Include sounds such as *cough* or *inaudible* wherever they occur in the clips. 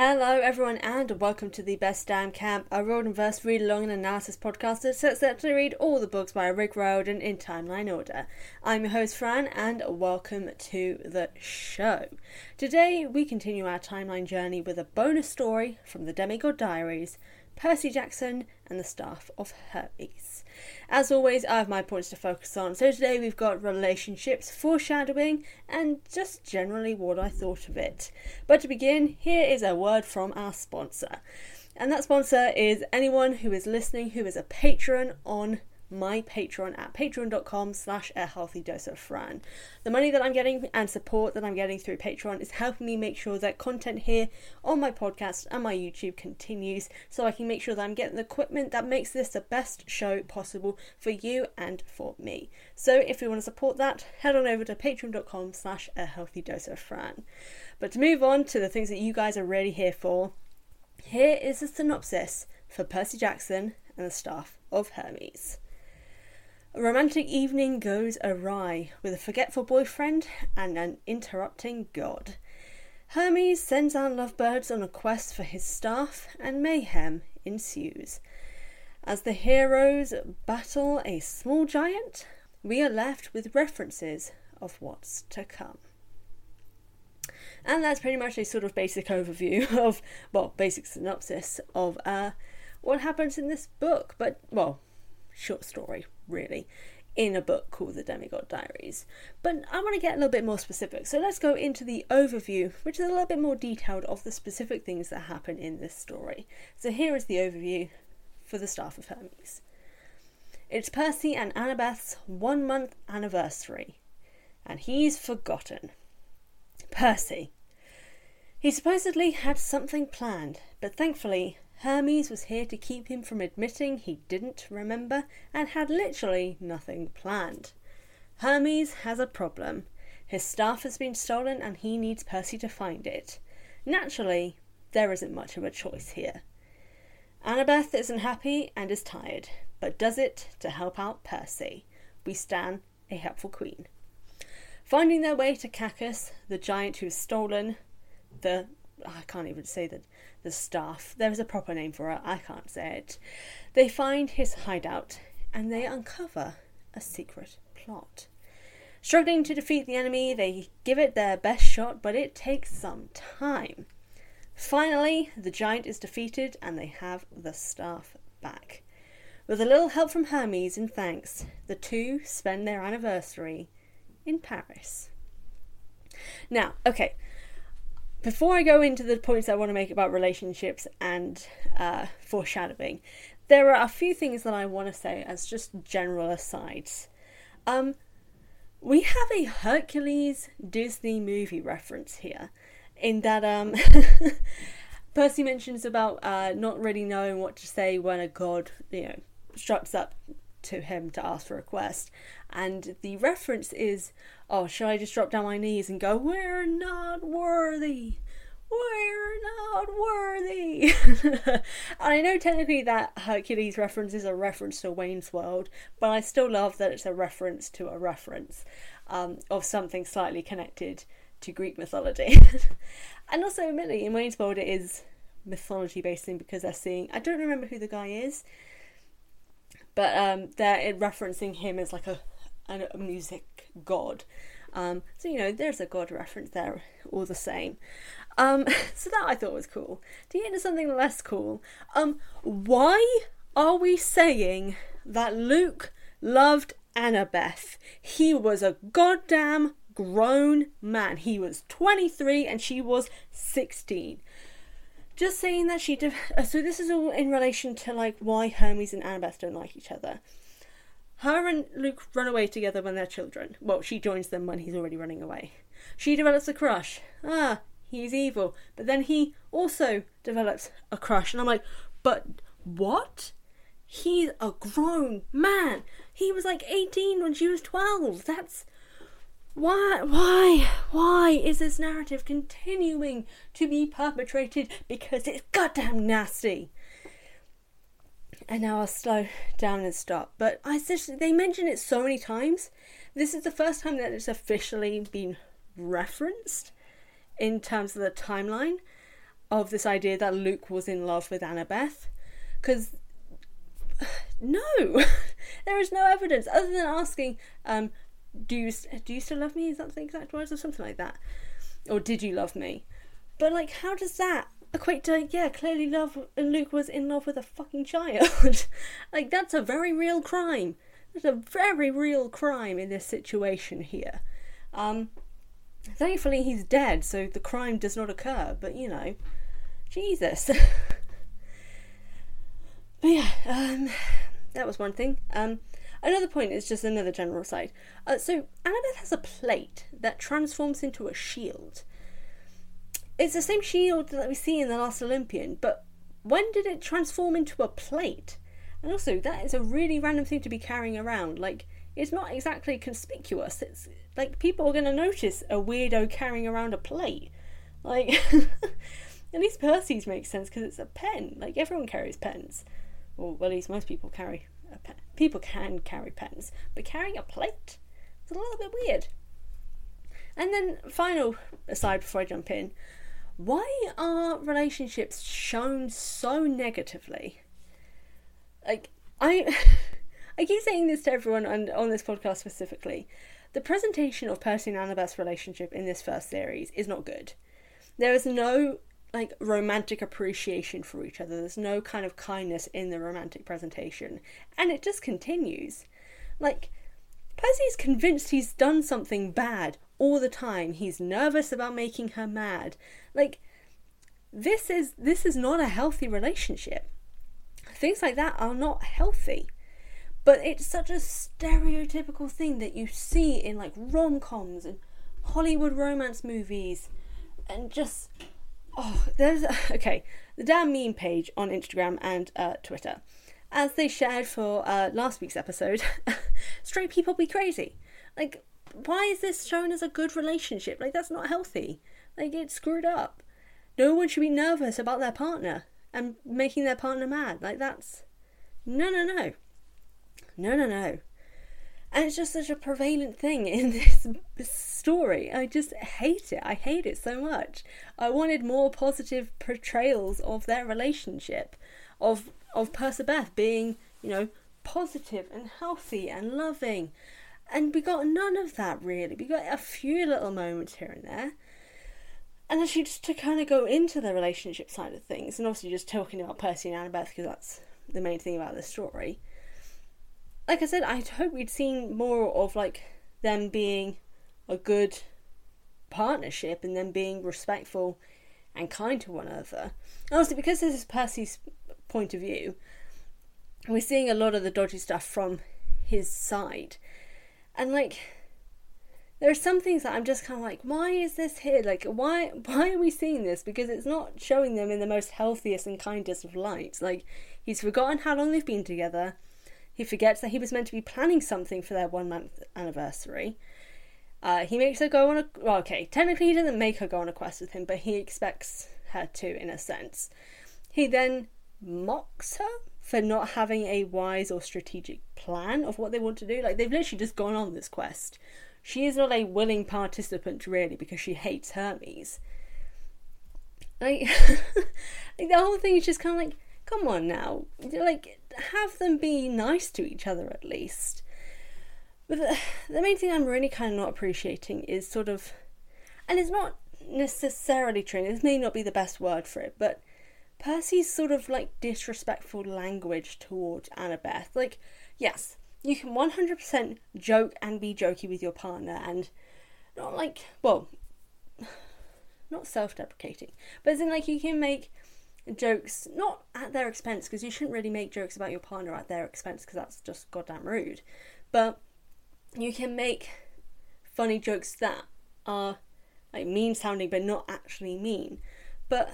Hello, everyone, and welcome to the Best Damn Camp, a Riordan Verse read along and analysis podcast that sets out to read all the books by Rick Riordan in timeline order. I'm your host, Fran, and welcome to the show. Today, we continue our timeline journey with a bonus story from the Demigod Diaries Percy Jackson and the Staff of Hermes. As always, I have my points to focus on. So today we've got relationships, foreshadowing, and just generally what I thought of it. But to begin, here is a word from our sponsor. And that sponsor is anyone who is listening who is a patron on my Patreon at patreon.com slash a healthy dose of Fran. The money that I'm getting and support that I'm getting through Patreon is helping me make sure that content here on my podcast and my YouTube continues so I can make sure that I'm getting the equipment that makes this the best show possible for you and for me. So if you want to support that, head on over to patreon.com slash a healthy dose of Fran. But to move on to the things that you guys are really here for, here is a synopsis for Percy Jackson and the staff of Hermes. Romantic evening goes awry with a forgetful boyfriend and an interrupting god. Hermes sends out lovebirds on a quest for his staff, and mayhem ensues. As the heroes battle a small giant, we are left with references of what's to come. And that's pretty much a sort of basic overview *laughs* of, well, basic synopsis of uh, what happens in this book. But, well, short story, really, in a book called The Demigod Diaries. But I want to get a little bit more specific, so let's go into the overview, which is a little bit more detailed of the specific things that happen in this story. So here is the overview for the staff of Hermes. It's Percy and Annabeth's one month anniversary, and he's forgotten. Percy. He supposedly had something planned, but thankfully Hermes was here to keep him from admitting he didn't remember and had literally nothing planned. Hermes has a problem. His staff has been stolen and he needs Percy to find it. Naturally, there isn't much of a choice here. Annabeth isn't happy and is tired, but does it to help out Percy. We stan a helpful queen. Finding their way to Cacus, the giant who's stolen the I can't even say that the staff. There is a proper name for it. I can't say it. They find his hideout and they uncover a secret plot. Struggling to defeat the enemy, they give it their best shot, but it takes some time. Finally, the giant is defeated and they have the staff back. With a little help from Hermes in thanks, the two spend their anniversary in Paris. Now, okay, before I go into the points I want to make about relationships and uh, foreshadowing, there are a few things that I want to say as just general asides. Um, we have a Hercules Disney movie reference here, in that um, *laughs* Percy mentions about uh, not really knowing what to say when a god, you know, struts up to him to ask for a quest. And the reference is, oh, should I just drop down my knees and go, we're not worthy? We're not worthy. *laughs* and I know technically that Hercules reference is a reference to Wayne's World, but I still love that it's a reference to a reference um, of something slightly connected to Greek mythology. *laughs* and also, admittedly, in Wayne's World, it is mythology based in because they're seeing. I don't remember who the guy is, but um, they're referencing him as like a, a music god. Um, so you know, there's a god reference there, all the same. Um, *laughs* so that I thought was cool. To get into something less cool, um, why are we saying that Luke loved Annabeth? He was a goddamn grown man. He was 23 and she was 16. Just saying that she. De- *laughs* so this is all in relation to like why Hermes and Annabeth don't like each other. Her and Luke run away together when they're children. Well, she joins them when he's already running away. She develops a crush. Ah, he's evil. But then he also develops a crush. And I'm like, but what? He's a grown man. He was like 18 when she was 12. That's. Why, why, why is this narrative continuing to be perpetrated? Because it's goddamn nasty. And now I'll slow down and stop. But I they mention it so many times. This is the first time that it's officially been referenced in terms of the timeline of this idea that Luke was in love with Annabeth. Because *sighs* no, *laughs* there is no evidence other than asking, um, "Do you do you still love me?" Is that the exact words or something like that? Or did you love me? But like, how does that equate to yeah? Clearly, love and Luke was in love with a fucking child. *laughs* like that's a very real crime. There's a very real crime in this situation here. Um, thankfully, he's dead, so the crime does not occur. But you know, Jesus. *laughs* But yeah, um, that was one thing. Um, another point is just another general side. Uh, so Annabeth has a plate that transforms into a shield. It's the same shield that we see in the last Olympian, but when did it transform into a plate? And also, that is a really random thing to be carrying around. Like, it's not exactly conspicuous. It's like people are going to notice a weirdo carrying around a plate. Like, *laughs* at least Percy's makes sense because it's a pen. Like, everyone carries pens or well, at least most people carry pen. People can carry pens, but carrying a plate is a little bit weird. And then, final aside before I jump in, why are relationships shown so negatively? Like, I, *laughs* I keep saying this to everyone on, on this podcast specifically. The presentation of Percy and Annabeth's relationship in this first series is not good. There is no like romantic appreciation for each other. There's no kind of kindness in the romantic presentation. And it just continues. Like, Percy's convinced he's done something bad all the time. He's nervous about making her mad. Like, this is this is not a healthy relationship. Things like that are not healthy. But it's such a stereotypical thing that you see in like rom coms and Hollywood romance movies and just oh, there's *laughs* okay. The damn meme page on Instagram and uh, Twitter, as they shared for uh, last week's episode, *laughs* straight people be crazy. Like, why is this shown as a good relationship? Like, that's not healthy. Like, it's screwed up. No one should be nervous about their partner and making their partner mad. Like, that's no, no, no, no, no, no. And it's just such a prevalent thing in *laughs* this story. I just hate it. I hate it so much. I wanted more positive portrayals of their relationship, of of Percabeth being, you know, positive and healthy and loving. And we got none of that really. We got a few little moments here and there. And actually, just to kind of go into the relationship side of things, and obviously just talking about Percy and Annabeth because that's the main thing about the story like I said, I'd hope we'd seen more of like them being a good partnership and them being respectful and kind to one another. Honestly, because this is Percy's point of view, we're seeing a lot of the dodgy stuff from his side. And like, there are some things that I'm just kind of like, why is this here? Like, why why are we seeing this? Because it's not showing them in the most healthiest and kindest of lights. Like, he's forgotten how long they've been together. He forgets that he was meant to be planning something for their one month anniversary. Uh, he makes her go on a. Well, okay, technically he doesn't make her go on a quest with him, but he expects her to, in a sense. He then mocks her for not having a wise or strategic plan of what they want to do. Like, they've literally just gone on this quest. She is not a willing participant, really, because she hates Hermes. Like, *laughs* like the whole thing is just kind of like, come on now. Like, have them be nice to each other at least. But the, main thing I'm really kind of not appreciating is sort of, and it's not necessarily true, this may not be the best word for it, but Percy's sort of like disrespectful language towards Annabeth. Like, yes, you can 100% joke and be jokey with your partner, and not like well, *sighs* not self-deprecating, but as like you can make jokes not at their expense because you shouldn't really make jokes about your partner at their expense because that's just goddamn rude. But you can make funny jokes that are like mean sounding but not actually mean. But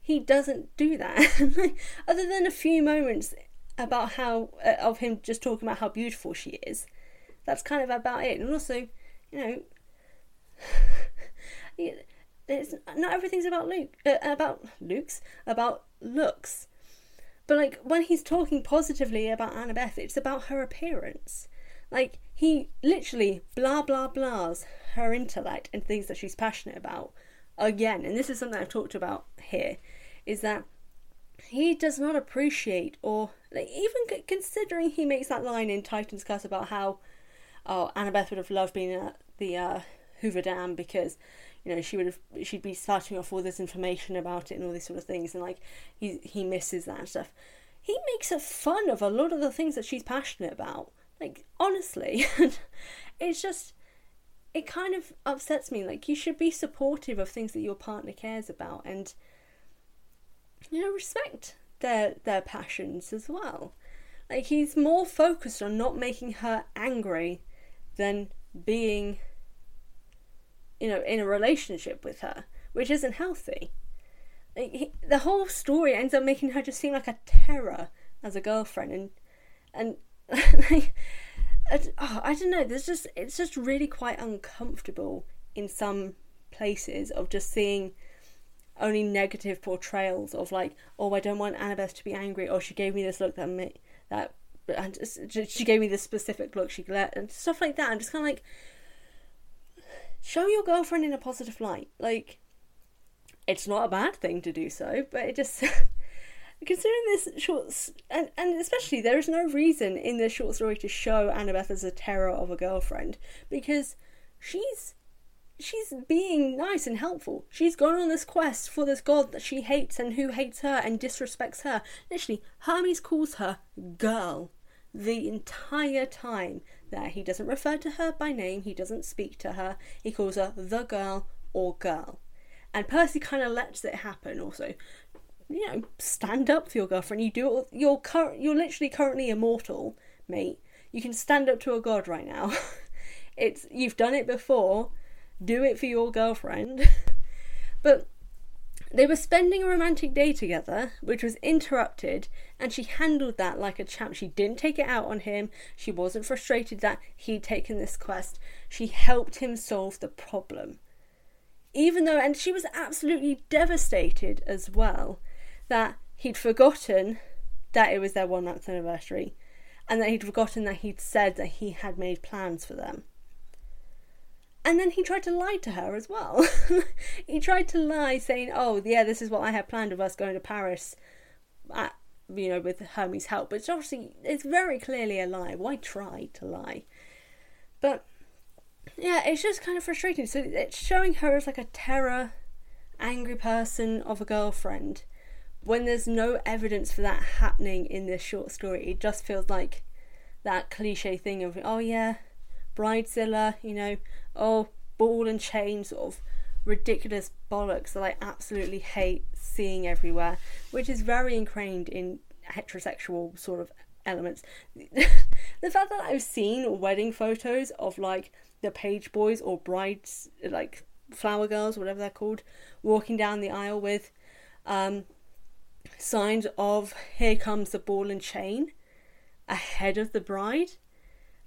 he doesn't do that. *laughs* Other than a few moments about how uh, of him just talking about how beautiful she is. That's kind of about it. And also, you know, it's not everything's about Luke uh, about Luke's about looks. But like when he's talking positively about Annabeth, it's about her appearance. Like he literally blah blah blahs her intellect and things that she's passionate about again. And this is something I've talked about here, is that he does not appreciate or like, even considering he makes that line in Titan's Curse about how oh Annabeth would have loved being at the uh, Hoover Dam because you know she would have she'd be starting off all this information about it and all these sort of things and like he he misses that stuff. He makes a fun of a lot of the things that she's passionate about. Like honestly, *laughs* it's just it kind of upsets me. Like you should be supportive of things that your partner cares about and you know respect their their passions as well. Like he's more focused on not making her angry than being you know in a relationship with her, which isn't healthy. The whole story ends up making her just seem like a terror as a girlfriend and and *laughs* like I, oh, I don't know there's just it's just really quite uncomfortable in some places of just seeing only negative portrayals of like, oh, I don't want Annabeth to be angry, or she gave me this look that that and she gave me this specific look she let and stuff like that. I'm just kind of like, show your girlfriend in a positive light. Like, it's not a bad thing to do so, but it just. *laughs* considering this short and, and especially there is no reason in this short story to show Annabeth as a terror of a girlfriend because she's she's being nice and helpful. She's gone on this quest for this god that she hates and who hates her and disrespects her. Literally, Hermes calls her girl the entire time that he doesn't refer to her by name, he doesn't speak to her, he calls her the girl or girl. And Percy kind of lets it happen also. You know, stand up for your girlfriend. You do you're cur- you're literally currently immortal, mate. You can stand up to a god right now. *laughs* it's you've done it before do it for your girlfriend. *laughs* but they were spending a romantic day together, which was interrupted, and she handled that like a champ. She didn't take it out on him. She wasn't frustrated that he'd taken this quest. She helped him solve the problem. Even though, and she was absolutely devastated as well that he'd forgotten that it was their one month anniversary and that he'd forgotten that he'd said that he had made plans for them. And then he tried to lie to her as well. *laughs* he tried to lie, saying, "Oh, yeah, this is what I had planned of us going to Paris, at, you know, with Hermes' help." But it's obviously, it's very clearly a lie. Why try to lie? But yeah, it's just kind of frustrating. So it's showing her as like a terror, angry person of a girlfriend, when there's no evidence for that happening in this short story. It just feels like that cliche thing of, "Oh yeah." Bridezilla, you know, oh, ball and chain sort of ridiculous bollocks that I absolutely hate seeing everywhere, which is very ingrained in heterosexual sort of elements. *laughs* the fact that I've seen wedding photos of like the page boys or brides, like flower girls, whatever they're called, walking down the aisle with um, signs of "Here comes the ball and chain" ahead of the bride.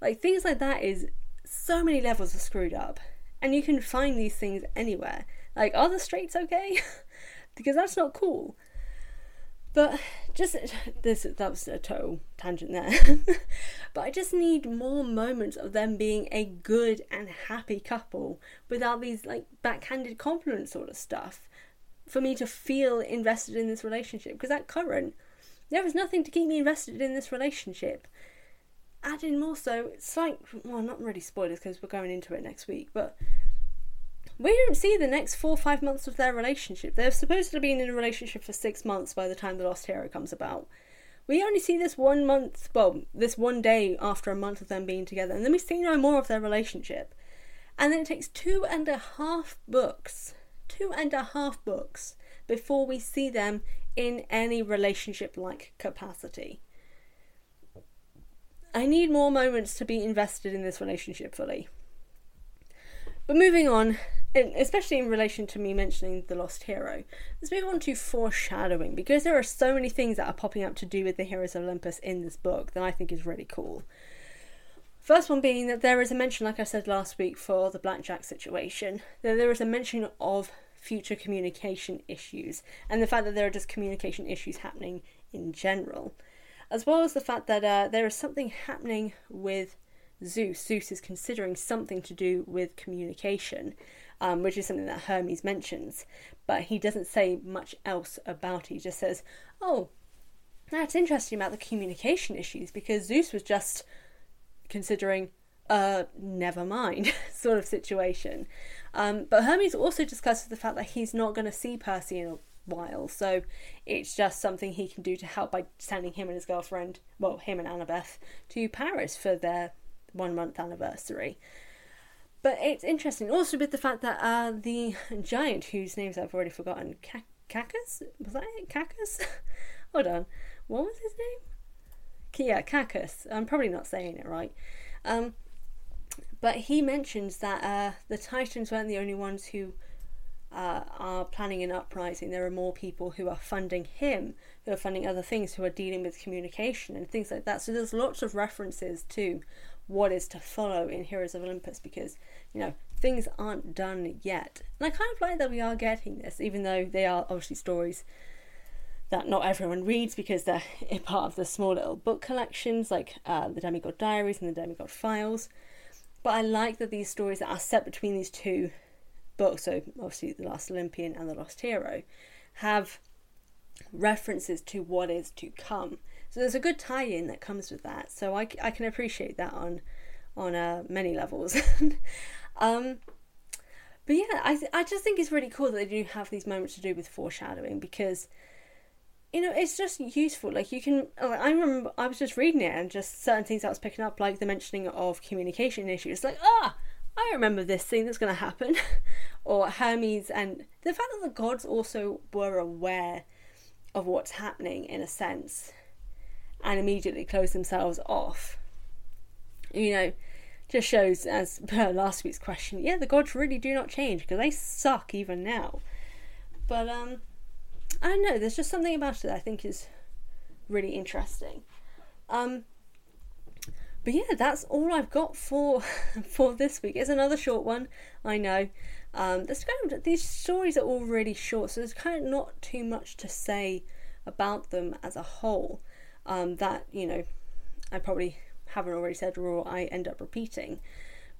Like things like that is so many levels are screwed up. And you can find these things anywhere. Like, are the straights okay? *laughs* because that's not cool. But just this that was a total tangent there. *laughs* but I just need more moments of them being a good and happy couple without these like backhanded compliment sort of stuff for me to feel invested in this relationship. Because at current, there is nothing to keep me invested in this relationship adding more so, it's like, well, not really spoilers because we're going into it next week, but we don't see the next four or five months of their relationship. They're supposed to be in a relationship for six months by the time The Lost Hero comes about. We only see this one month, well, this one day after a month of them being together, and then we see no more of their relationship. And then it takes two and a half books, two and a half books, before we see them in any relationship like capacity. I need more moments to be invested in this relationship fully. But moving on, especially in relation to me mentioning the lost hero, let's move on to foreshadowing because there are so many things that are popping up to do with the heroes of Olympus in this book that I think is really cool. First one being that there is a mention, like I said last week, for the blackjack situation, that there is a mention of future communication issues and the fact that there are just communication issues happening in general, as well as the fact that uh, there is something happening with Zeus. Zeus is considering something to do with communication, um, which is something that Hermes mentions, but he doesn't say much else about it. He just says, Oh, that's interesting about the communication issues because Zeus was just considering uh never mind *laughs* sort of situation um but hermes also discusses the fact that he's not going to see percy in a while so it's just something he can do to help by sending him and his girlfriend well him and annabeth to paris for their one month anniversary. But it's interesting also with the fact that uh the giant whose names i've already forgotten cacus? Was that it? Cacus? *laughs* Hold on. What was his name? Yeah, Cacus. I'm probably not saying it right. Um, but he mentions that uh, the Titans weren't the only ones who uh, are planning an uprising. There are more people who are funding him, who are funding other things, who are dealing with communication and things like that. So there's lots of references to what is to follow in Heroes of Olympus because, you know, things aren't done yet. And I kind of like that we are getting this, even though they are obviously stories that not everyone reads because they're *laughs* part of the small little book collections like uh, the Demigod Diaries and the Demigod Files. But I like that these stories that are set between these two books, so obviously The Last Olympian and The Lost Hero, have references to what is to come. So there's a good tie-in that comes with that. So I, I can appreciate that on on uh, many levels. *laughs* um, but yeah, I th- I just think it's really cool that they do have these moments to do with foreshadowing because you know, it's just useful. Like you can, I remember I was just reading it and just certain things I was picking up, like the mentioning of communication issues. Like, ah, I remember this thing that's going to happen, *laughs* or Hermes, and the fact that the gods also were aware of what's happening in a sense, and immediately closed themselves off. You know, just shows as per last week's question. Yeah, the gods really do not change because they suck even now. But um I don't know. There's just something about it that I think is really interesting. Um, but yeah, that's all I've got for *laughs* for this week. It's another short one, I know. Um, there's kind of these stories are all really short, so there's kind of not too much to say about them as a whole. Um, that you know, I probably haven't already said, or I end up repeating.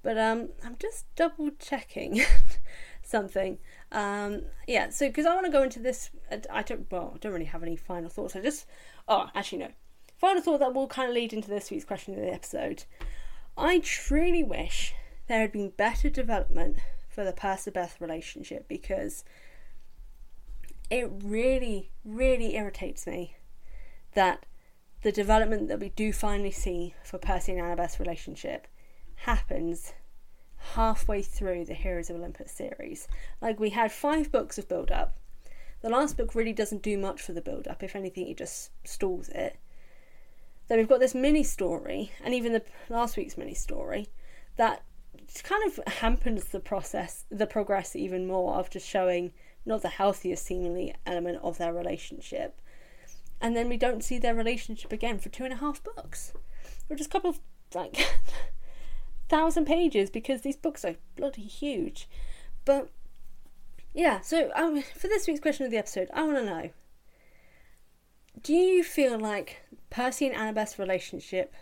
But um, I'm just double checking *laughs* something. Um, yeah, so because I want to go into this, I don't. Well, I don't really have any final thoughts. I just. Oh, actually no. Final thought that will kind of lead into this week's question of the episode. I truly wish there had been better development for the Percabeth relationship because it really, really irritates me that the development that we do finally see for Percy and Annabeth's relationship happens halfway through the Heroes of Olympus series. Like we had five books of build up. The last book really doesn't do much for the build up. If anything, it just stalls it. Then we've got this mini story, and even the last week's mini story, that kind of hampers the process, the progress even more of just showing not the healthiest seemingly element of their relationship. And then we don't see their relationship again for two and a half books. Or just a couple of like *laughs* thousand pages because these books are bloody huge. But yeah, so um, for this week's question of the episode, I want to know: Do you feel like Percy and Annabeth's relationship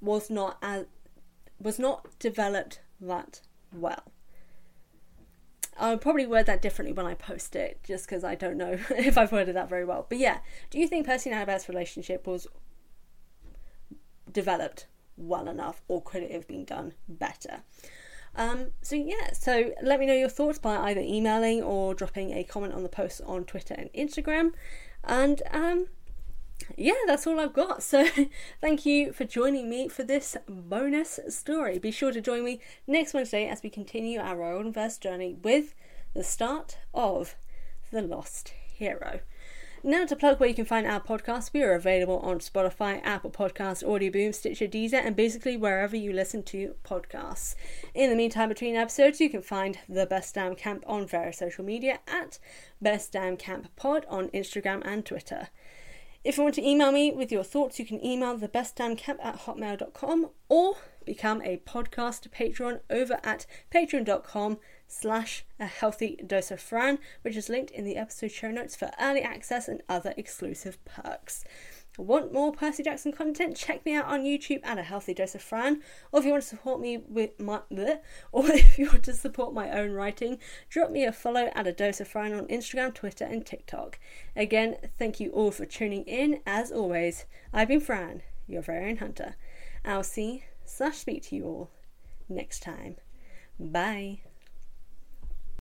was not as was not developed that well? I'll probably word that differently when I post it, just because I don't know *laughs* if I've worded that very well. But yeah, do you think Percy and Annabeth's relationship was developed well enough, or could it have been done better? Um, so yeah, so let me know your thoughts by either emailing or dropping a comment on the post on Twitter and Instagram. And um, yeah, that's all I've got. *laughs* So, thank you for joining me for this bonus story. Be sure to join me next Wednesday as we continue our Riordan Verse journey with the start of The Lost Hero. Now to plug where you can find our podcast. We are available on Spotify, Apple Podcasts, Audioboom, Stitcher, Deezer, and basically wherever you listen to podcasts. In the meantime, between episodes, you can find the Best Damn Camp on various social media at Best Damn Camp Pod on Instagram and Twitter. If you want to email me with your thoughts, you can email thebestdamncamp at hotmail.com or become a podcast patron over at patreon.com slash a healthy dose of Fran, which is linked in the episode show notes for early access and other exclusive perks. Want more Percy Jackson content? Check me out on YouTube at a healthy dose of Fran. Or if you want to support me with my bleh, or *laughs* if you want to support my own writing, drop me a follow at a dose of Fran on Instagram, Twitter, and TikTok. Again, thank you all for tuning in. As always, I've been Fran, your very own hunter. I'll see slash speak to you all next time. Bye.